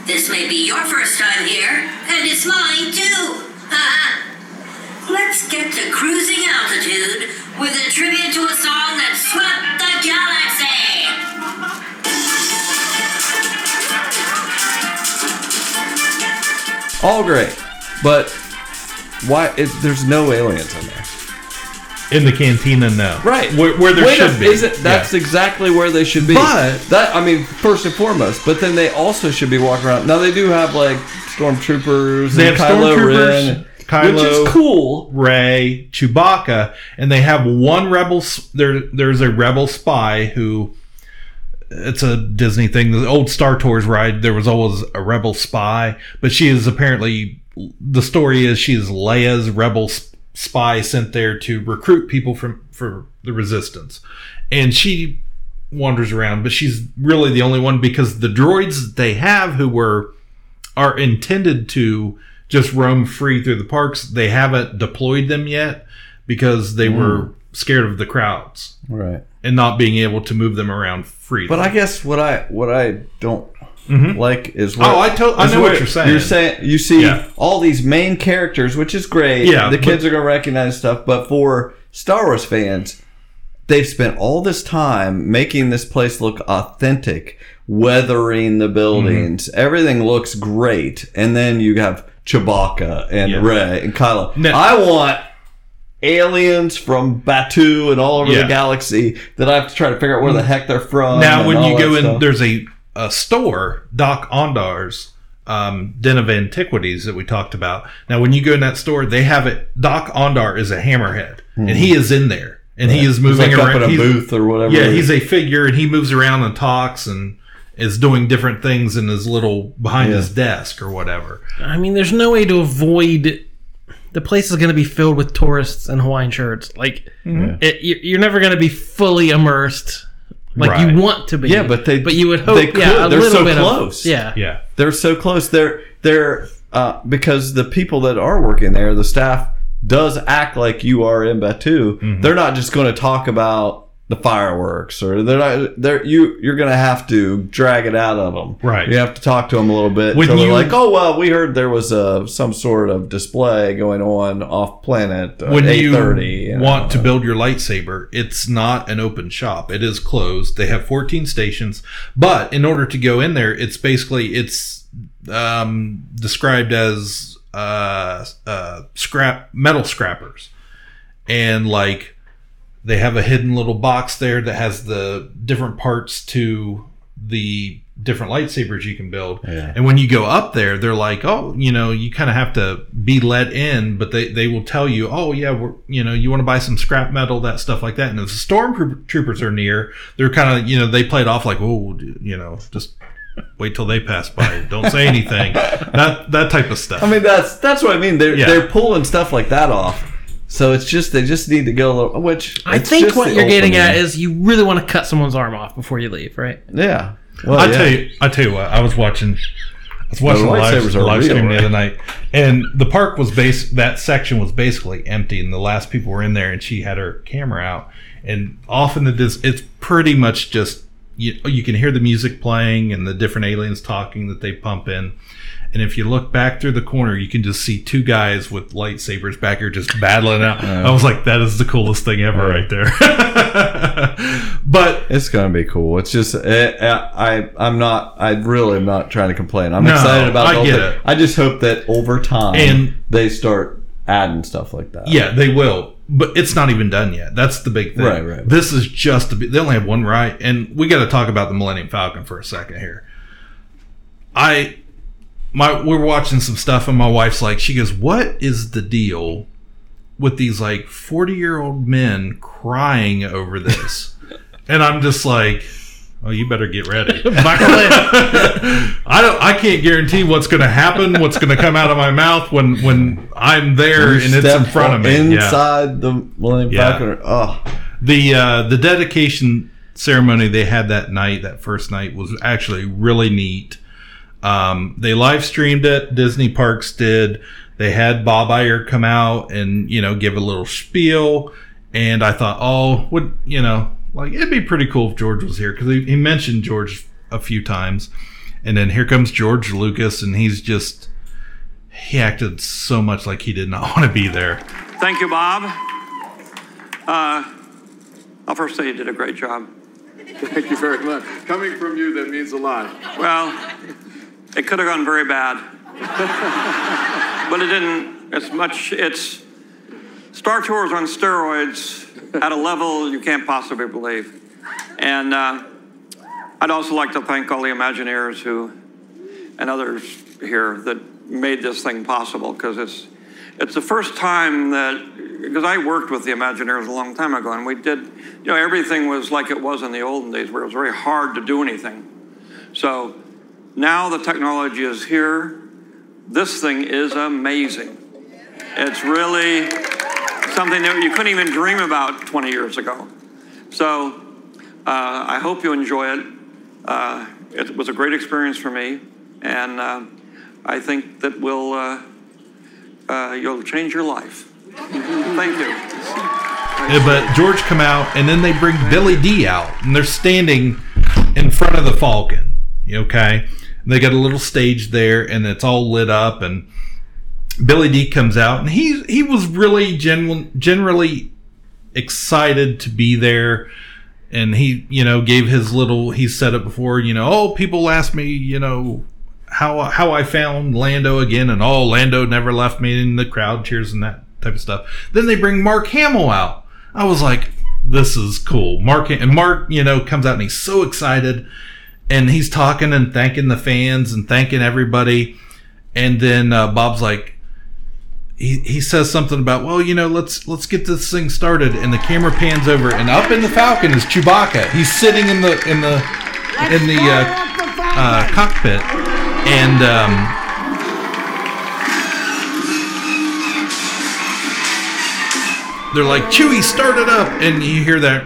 This may be your first time here, and it's mine too. Let's get to cruising altitude with a tribute to a song that swept the galaxy. All great, but why? It, there's no aliens in there. In the cantina, no. Right, Where, where there Wait a- should be. Is it, that's Yeah. exactly where they should be. But- that I mean, first and foremost. But then they also should be walking around. Now they do have like stormtroopers They and have Kylo stormtroopers, Ren, Kylo, which is cool. Rey, Chewbacca, and they have one rebel. There, there's a rebel spy who. It's a Disney thing. The old Star Tours ride, there was always a rebel spy, but she is apparently. The story is she is Leia's rebel spy sent there to recruit people from for the resistance, and she wanders around, but she's really the only one because the droids they have who were are intended to just roam free through the parks. They haven't deployed them yet because they were scared of the crowds Right. and not being able to move them around freely. But I guess what I what I don't Mhm. like is Oh, I to- I know what where you're saying. You're saying you see Yeah. all these main characters, which is great. Yeah, the but- kids are gonna recognize stuff. But for Star Wars fans, they've spent all this time making this place look authentic, weathering the buildings. Mm-hmm. Everything looks great, and then you have Chewbacca and Yeah. Rey and Kylo. No. I want aliens from Batuu and all over Yeah. the galaxy that I have to try to figure out where the heck they're from. now when you go in, stuff. there's a, a store, Dok-Ondar's um, Den of Antiquities that we talked about. Now when you go in that store, they have it. Dok-Ondar is a hammerhead, and he is in there. And he Right. is He's moving like up around in a He's- booth or whatever. Yeah, he's a figure, and he moves around and talks and is doing different things in his little behind Yeah. his desk or whatever. I mean, there's no way to avoid. The place is going to be filled with tourists in Hawaiian shirts. Like, Mm-hmm. it, you- you're never going to be fully immersed, like Right. you want to be. Yeah, but they but you would hope. they could. Yeah, a They're little so bit of- close. yeah, Yeah, They're so close. They're they're uh, because the people that are working there, the staff does act like you are in Batuu. Mm-hmm. They're not just going to talk about the fireworks or they're not they're you you're going to have to drag it out of them Right. you have to talk to them a little bit When they're you- like oh well we heard there was a some sort of display going on off planet uh, when you 8:30 want to build your lightsaber, it's not an open shop. It is closed. They have 14 stations, but in order to go in there, it's basically it's um, described as uh, uh, scrap metal scrappers, and like they have a hidden little box there that has the different parts to the different lightsabers you can build. Yeah. And when you go up there, they're like, oh, you know, you kind of have to be let in, but they, they will tell you, oh, yeah, we're, you know, you want to buy some scrap metal, that stuff like that. And if the stormtroopers are near, they're kind of, you know, they play it off like, oh, you know, just wait till they pass by. Don't say anything. that, that type of stuff. I mean, that's that's what I mean. They're Yeah. they're pulling stuff like that off. So it's just they just need to go a little. Which I think what you're getting at is you really want to cut someone's arm off before you leave, right? yeah. Well, I yeah. tell you, I tell you what, I was watching. was watching The the live, lightsabers live real, stream the other night, and the park was base. That section was basically empty, and the last people were in there, and she had her camera out, and off in the dis, it's pretty much just you. You can hear the music playing and the different aliens talking that they pump in. And if you look back through the corner, you can just see two guys with lightsabers back here just battling out. I was like, that is the coolest thing ever right there. but It's gonna be cool. It's just eh, eh, I I'm not I really am not trying to complain. I'm No, excited about I get it. I just hope that over time And- they start adding stuff like that. Yeah, they will, but it's not even done yet. That's the big thing. Right, right. This is just a they only have one right, and we got to talk about the Millennium Falcon for a second here. I my we're watching some stuff, and my wife's like, she goes, "What is the deal with these like forty year old men crying over this?" and I'm just like. Oh, you better get ready. Buckle in. I don't. I can't guarantee what's going to happen. What's going to come out of my mouth when when I'm there You and it's in front of me. Yeah. inside the Millennium Yeah. Falcon. Oh, The uh, the dedication ceremony they had that night, that first night, was actually really neat. Um, they live streamed it. Disney Parks did. They had Bob Iger come out and you know give a little spiel, and I thought, oh, would you know, like it'd be pretty cool if George was here because he, he mentioned George a few times, and then here comes George Lucas, and he's just he acted so much like he did not want to be there. Thank you, Bob. Uh, I'll first say you did a great job. Thank you very much. Coming from you, that means a lot. Well, it could have gone very bad, but it didn't. It's much. It's Star Tours on steroids at a level you can't possibly believe. And uh, I'd also like to thank all the Imagineers who and others here that made this thing possible because it's it's the first time that because I worked with the Imagineers a long time ago and we did you know everything was like it was in the olden days where it was very hard to do anything. So now the technology is here. This thing is amazing. It's really something that you couldn't even dream about 20 years ago. So uh, I hope you enjoy it. Uh, it was a great experience for me, and uh, I think that will uh, uh, you'll change your life. Thank you. But George come out, and then they bring Billy Dee out, and they're standing in front of the Falcon. Okay, and they got a little stage there, and it's all lit up, and Billy Dee comes out, and he he was really gen- generally excited to be there. And he, you know, gave his little. He said it before, you know. Oh, people ask me, you know, how how I found Lando again, and oh, Lando never left me in the crowd cheers and that type of stuff. Then they bring Mark Hamill out. I was like, this is cool. Mark and Mark, you know, comes out and he's so excited, and he's talking and thanking the fans and thanking everybody, and then uh, Bob's like. He, he says something about well you know let's let's get this thing started. And the camera pans over and up in the Falcon is Chewbacca. He's sitting in the in the in the uh, uh, cockpit. And um, they're like Chewie start it up and you hear that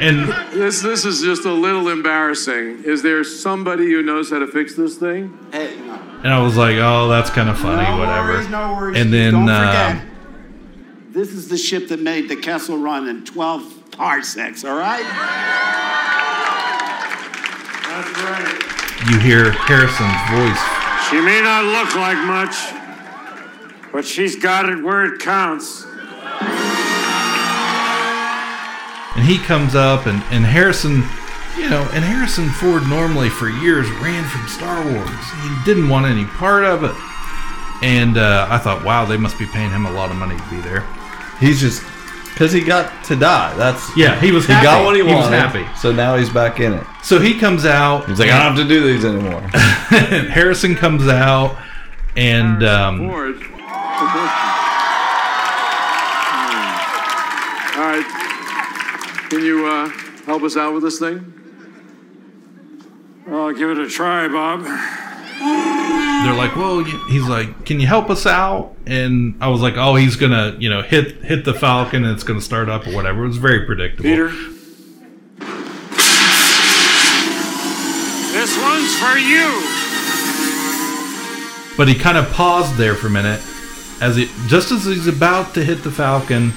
and This this is just a little embarrassing. Is there somebody who knows how to fix this thing? and I was like oh that's kind of funny No whatever worries, no worries. and then Don't uh, forget, this is the ship that made the Kessel Run in 12 parsecs, all right? That's right. you hear Harrison's voice She may not look like much, but she's got it where it counts. and he comes up and, and Harrison you know and Harrison Ford normally for years ran from Star Wars he didn't want any part of it and uh, I thought wow they must be paying him a lot of money to be there he's just because he got to die. That's Yeah, he was He happy. got what he He was wanted. happy. So now he's back in it. so he comes out He's like, I don't have to do these anymore. Harrison comes out and um, Ford. All right. Can you uh, help us out with this thing? I'll give it a try, Bob. they're like, "Well," he's like, "Can you help us out?" And I was like, "Oh, he's gonna, you know, hit hit the Falcon and it's gonna start up or whatever." It was very predictable. Peter? This one's for you. but he kind of paused there for a minute as he just as he's about to hit the Falcon,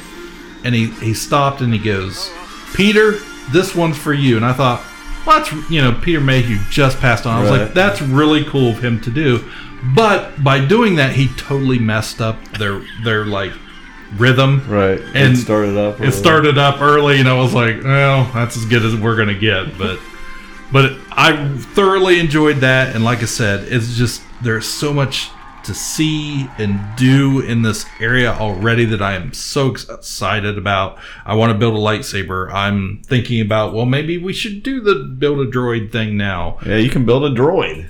and he he stopped and he goes, "Peter, this one's for you." And I thought, well, that's you know Peter Mayhew just passed on. I was Right. like, that's really cool of him to do, but by doing that, he totally messed up their their like rhythm. Right. And it started up. It started up early, and I was like, well, that's as good as we're gonna get. But but I thoroughly enjoyed that, and like I said, it's just there's so much to see and do in this area already that I am so excited about. I want to build a lightsaber. I'm thinking about well, maybe we should do the build a droid thing now. Yeah, you can build a droid.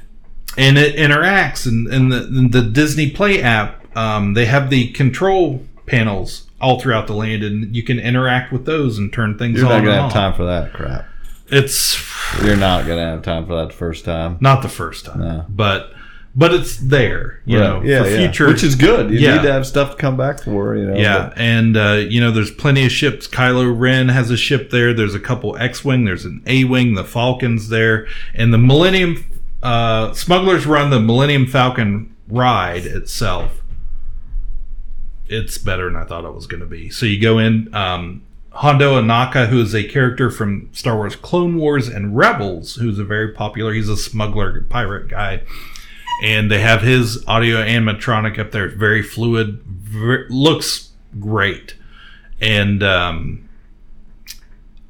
And it interacts, and, and the, and the Disney Play app, um, they have the control panels all throughout the land, and you can interact with those and turn things on. You're not and gonna have time for that crap. It's You're not gonna have time for that the first time. not the first time, but but it's there, you Right. know, yeah, for yeah. future, which is good. You yeah. need to have stuff to come back for. You know. yeah, but- and uh, you know, there's plenty of ships. Kylo Ren has a ship there. There's a couple X-wing. There's an A-wing. The Falcon's there, and the Millennium uh, Smugglers Run, the Millennium Falcon ride itself. It's better than I thought it was going to be. So you go in. Um, Hondo Ohnaka, who is a character from Star Wars Clone Wars and Rebels, who's a very popular. He's a smuggler pirate guy and they have his audio animatronic up there. It's very fluid, looks great, and um,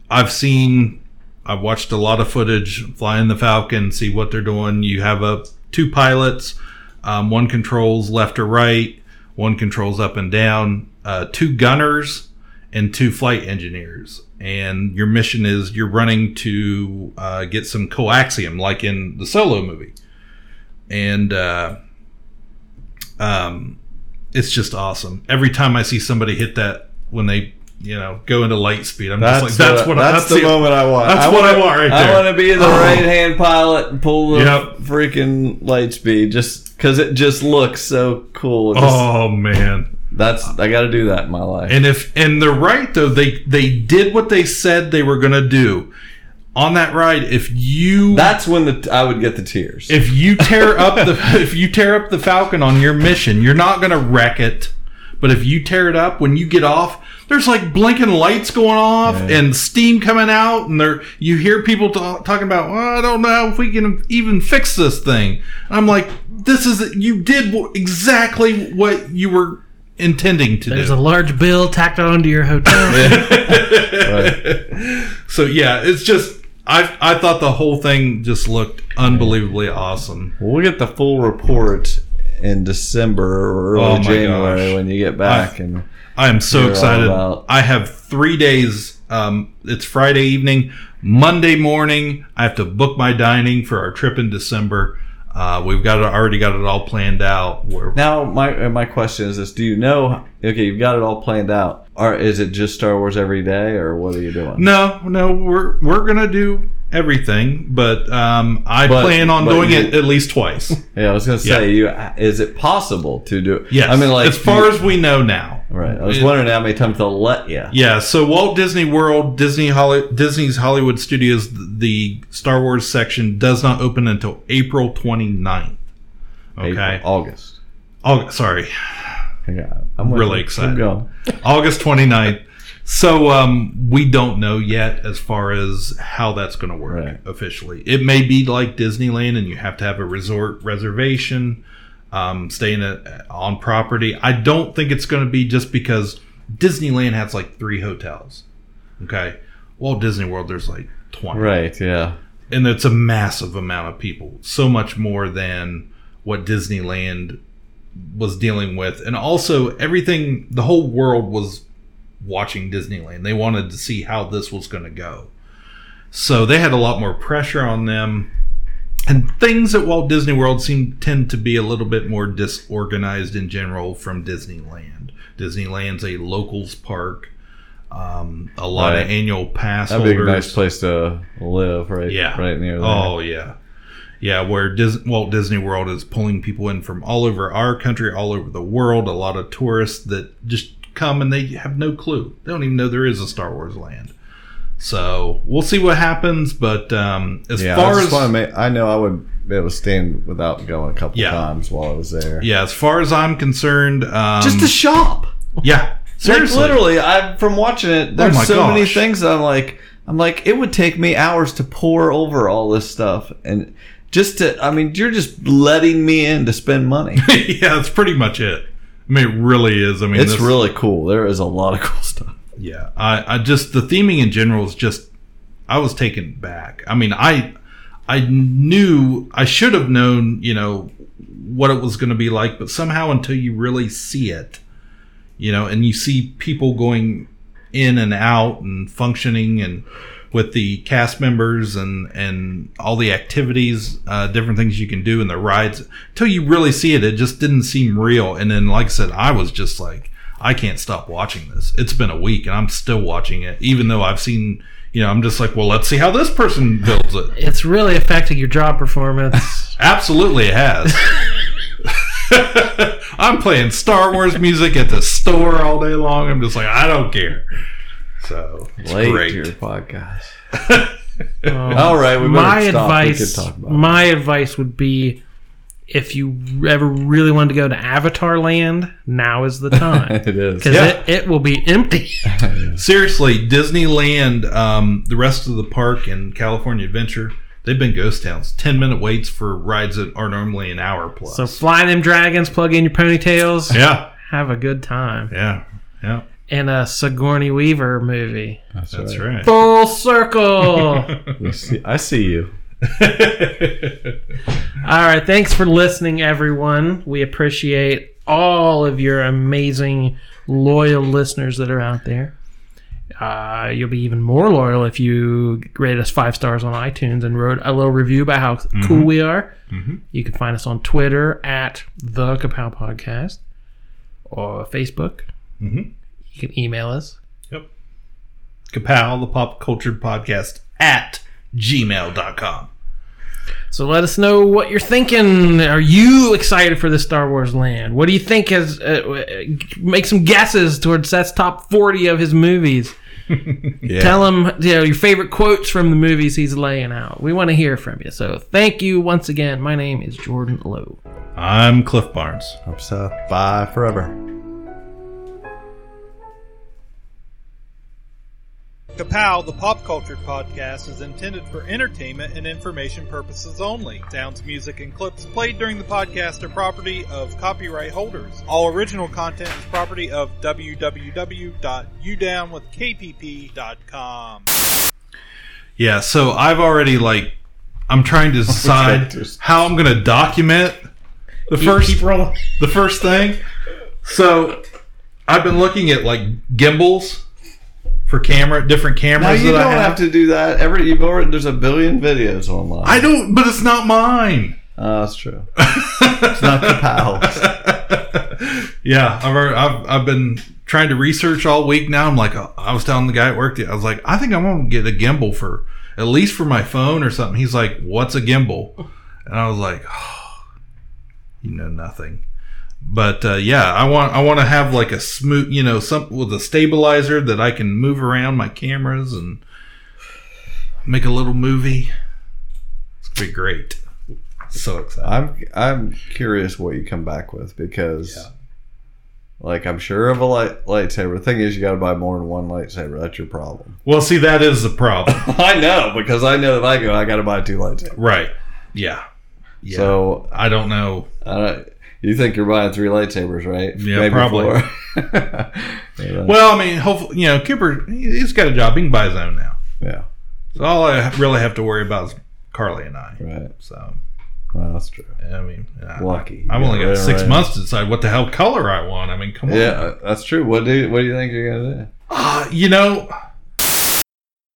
I've seen, I've watched a lot of footage flying the Falcon, see what they're doing. You have a two pilots, um, one controls left or right, one controls up and down, uh, two gunners, and two flight engineers. And your mission is you're running to uh, get some coaxium, like in the Solo movie and uh, um, it's just awesome. Every time I see somebody hit that when they you know go into light speed, I'm just like that's what that's, I, the moment I want. That's I what wanna, I want right there. I want to be the Oh. right hand pilot and pull the Yep. freaking light speed just because it just looks so cool. Just- Oh man, that's I got to do that in my life. and if and they're right though they they did what they said they were gonna do on that ride. If you that's when the I would get the tears. if you tear up the if you tear up the Falcon on your mission, you're not gonna wreck it. But if you tear it up when you get off, there's like blinking lights going off and steam coming out, and there you hear people ta- talking about, well, I don't know if we can even fix this thing. I'm like, this is you did exactly what you were intending to do. There's do. a large bill tacked onto your hotel. So yeah, it's just I I thought the whole thing just looked unbelievably awesome. We'll get the full report in December or early Oh January gosh. when you get back I- and I am so excited. I have three days. Um, it's Friday evening, Monday morning. I have to book my dining for our trip in December. Uh, we've got it already got it all planned out. We're, Now, my my question is this: Do you know? Okay, you've got it all planned out. Or is it just Star Wars every day, or what are you doing? no, no, we're we're gonna do everything, but um, I But- plan on doing you- it at least twice. Yeah, I was gonna say, you is it possible to do? it? Yes, I mean, like as far you- as we know now. right. I was It- wondering how many times they'll let you. Yeah, so Walt Disney World, Disney Holly, Disney's Hollywood Studios, the Star Wars section does not open until April 29th. Okay. April, August. August, sorry. Yeah, I'm really excited. Going. August 29th. So um, we don't know yet as far as how that's going to work Right. officially. It may be like Disneyland, and you have to have a resort reservation, um, staying at, on property. I don't think it's going to be just because Disneyland has like three hotels. Okay, Walt Disney World there's like 20 Right. Yeah. and it's a massive amount of people so much more than what disneyland was dealing with and also everything the whole world was watching disneyland they wanted to see how this was going to go so they had a lot more pressure on them and things at walt disney world seem tend to be a little bit more disorganized in general from disneyland disneyland's a locals park um, a lot Right. of annual pass That'd be a holders nice place to live. Right. yeah. Right near there. Oh yeah. Yeah, where Dis- Walt Disney World is pulling people in from all over our country, all over the world. A lot of tourists that just come and they have no clue. They don't even know there is a Star Wars land. So we'll see what happens. But um, as yeah, far I as just want to make. I know I would be able to stand without going a couple Yeah. times while I was there. Yeah, as far as I'm concerned, um, Just to shop. yeah, seriously. Like literally, I from watching it, there's Oh my so many things that I'm like, I'm like, it would take me hours to pour over all this stuff, and just to, I mean, you're just letting me in to spend money. yeah, that's pretty much it. I mean, it really is. I mean, it's this- really cool. There is a lot of cool stuff. Yeah, I, I just the theming in general is just I was taken back. I mean, I I knew I should have known, you know, what it was going to be like, but somehow until you really see it, you know, and you see people going in and out and functioning and with the cast members and and all the activities, uh, different things you can do in the rides. Until you really see it, it just didn't seem real. And then, like I said, I was just like, I can't stop watching this. It's been a week and I'm still watching it, even though I've seen. You know, I'm just like, well, let's see how this person builds it. It's really affecting your job performance. Absolutely, it has. I'm playing Star Wars music at the store all day long. I'm just like, I don't care. So it's Late great. to your podcast. Um, All right, we my stop. Advice. could talk about it. my advice would be, if you ever really wanted to go to Avatar Land, now is the time. It is. because Yeah. it, it will be empty. Seriously, Disneyland, um, the rest of the park and California Adventure, they've been ghost towns. Ten minute waits for rides that are normally an hour plus. so fly them dragons, plug in your ponytails. yeah, have a good time. yeah, yeah. In a Sigourney Weaver movie. That's, That's right. right. Full circle. See- I see you. All right. Thanks for listening, everyone. We appreciate all of your amazing, loyal listeners that are out there. Uh, you'll be even more loyal if you rate us five stars on iTunes and wrote a little review about how cool we are. Mhm. You can find us on Twitter at the Kapow Podcast or Facebook. Mhm. You can email us. Yep. Kapow, the pop culture podcast at gmail.com. So let us know what you're thinking. Are you excited for the Star Wars land? What do you think? Has uh, uh, make some guesses towards Seth's top 40 of his movies. Yeah. Tell him you know, your favorite quotes from the movies he's laying out. We want to hear from you. So thank you once again. My name is Jordan Lowe. I'm Cliff Barnes. I'm Seth. Bye forever. Kapow, the pop culture podcast, is intended for entertainment and information purposes only. Sounds, music, and clips played during the podcast are property of copyright holders. All original content is property of www.udownwithkpp.com. Yeah, so I've already like I'm trying to decide how I'm going to document the Keep- first keep the first thing. So I've been looking at like gimbals for camera, different No, cameras you that don't I have. have. to do that. Every you've already there's a billion videos online. I don't, but it's not mine. Oh, that's true. it's not Kapow. Yeah, I've, already- I've I've been trying to research all week now. I'm like, uh, I was telling the guy at work, I was like, I think I'm gonna get a gimbal for at least for my phone or something. He's like, What's a gimbal? And I was like, oh, You know nothing. But uh, yeah, I want I want to have like a smooth, you know, something with a stabilizer that I can move around my cameras and make a little movie. It's gonna be great. So excited. I'm I'm curious what you come back with because, like, I'm sure of a light lightsaber. The thing is, you got to buy more than one lightsaber. That's your problem. Well, see, that is the problem. I know because I know if I go, I got to buy two lightsabers. Right. Yeah. Yeah. So I don't know. I don't, you think you're buying three lightsabers, right? Yeah, probably. four. Yeah. Well, I mean, hopefully, you know, Cooper, he- he's got a job. He can buy his own now. yeah, So all I really have to worry about is Carly and I. right. So, Well, that's true. I mean, I- Lucky. I've only got right, six months to decide what the hell color I want. I mean, come on. Yeah, that's true. What do you, what do you think you're gonna do? Uh, you know,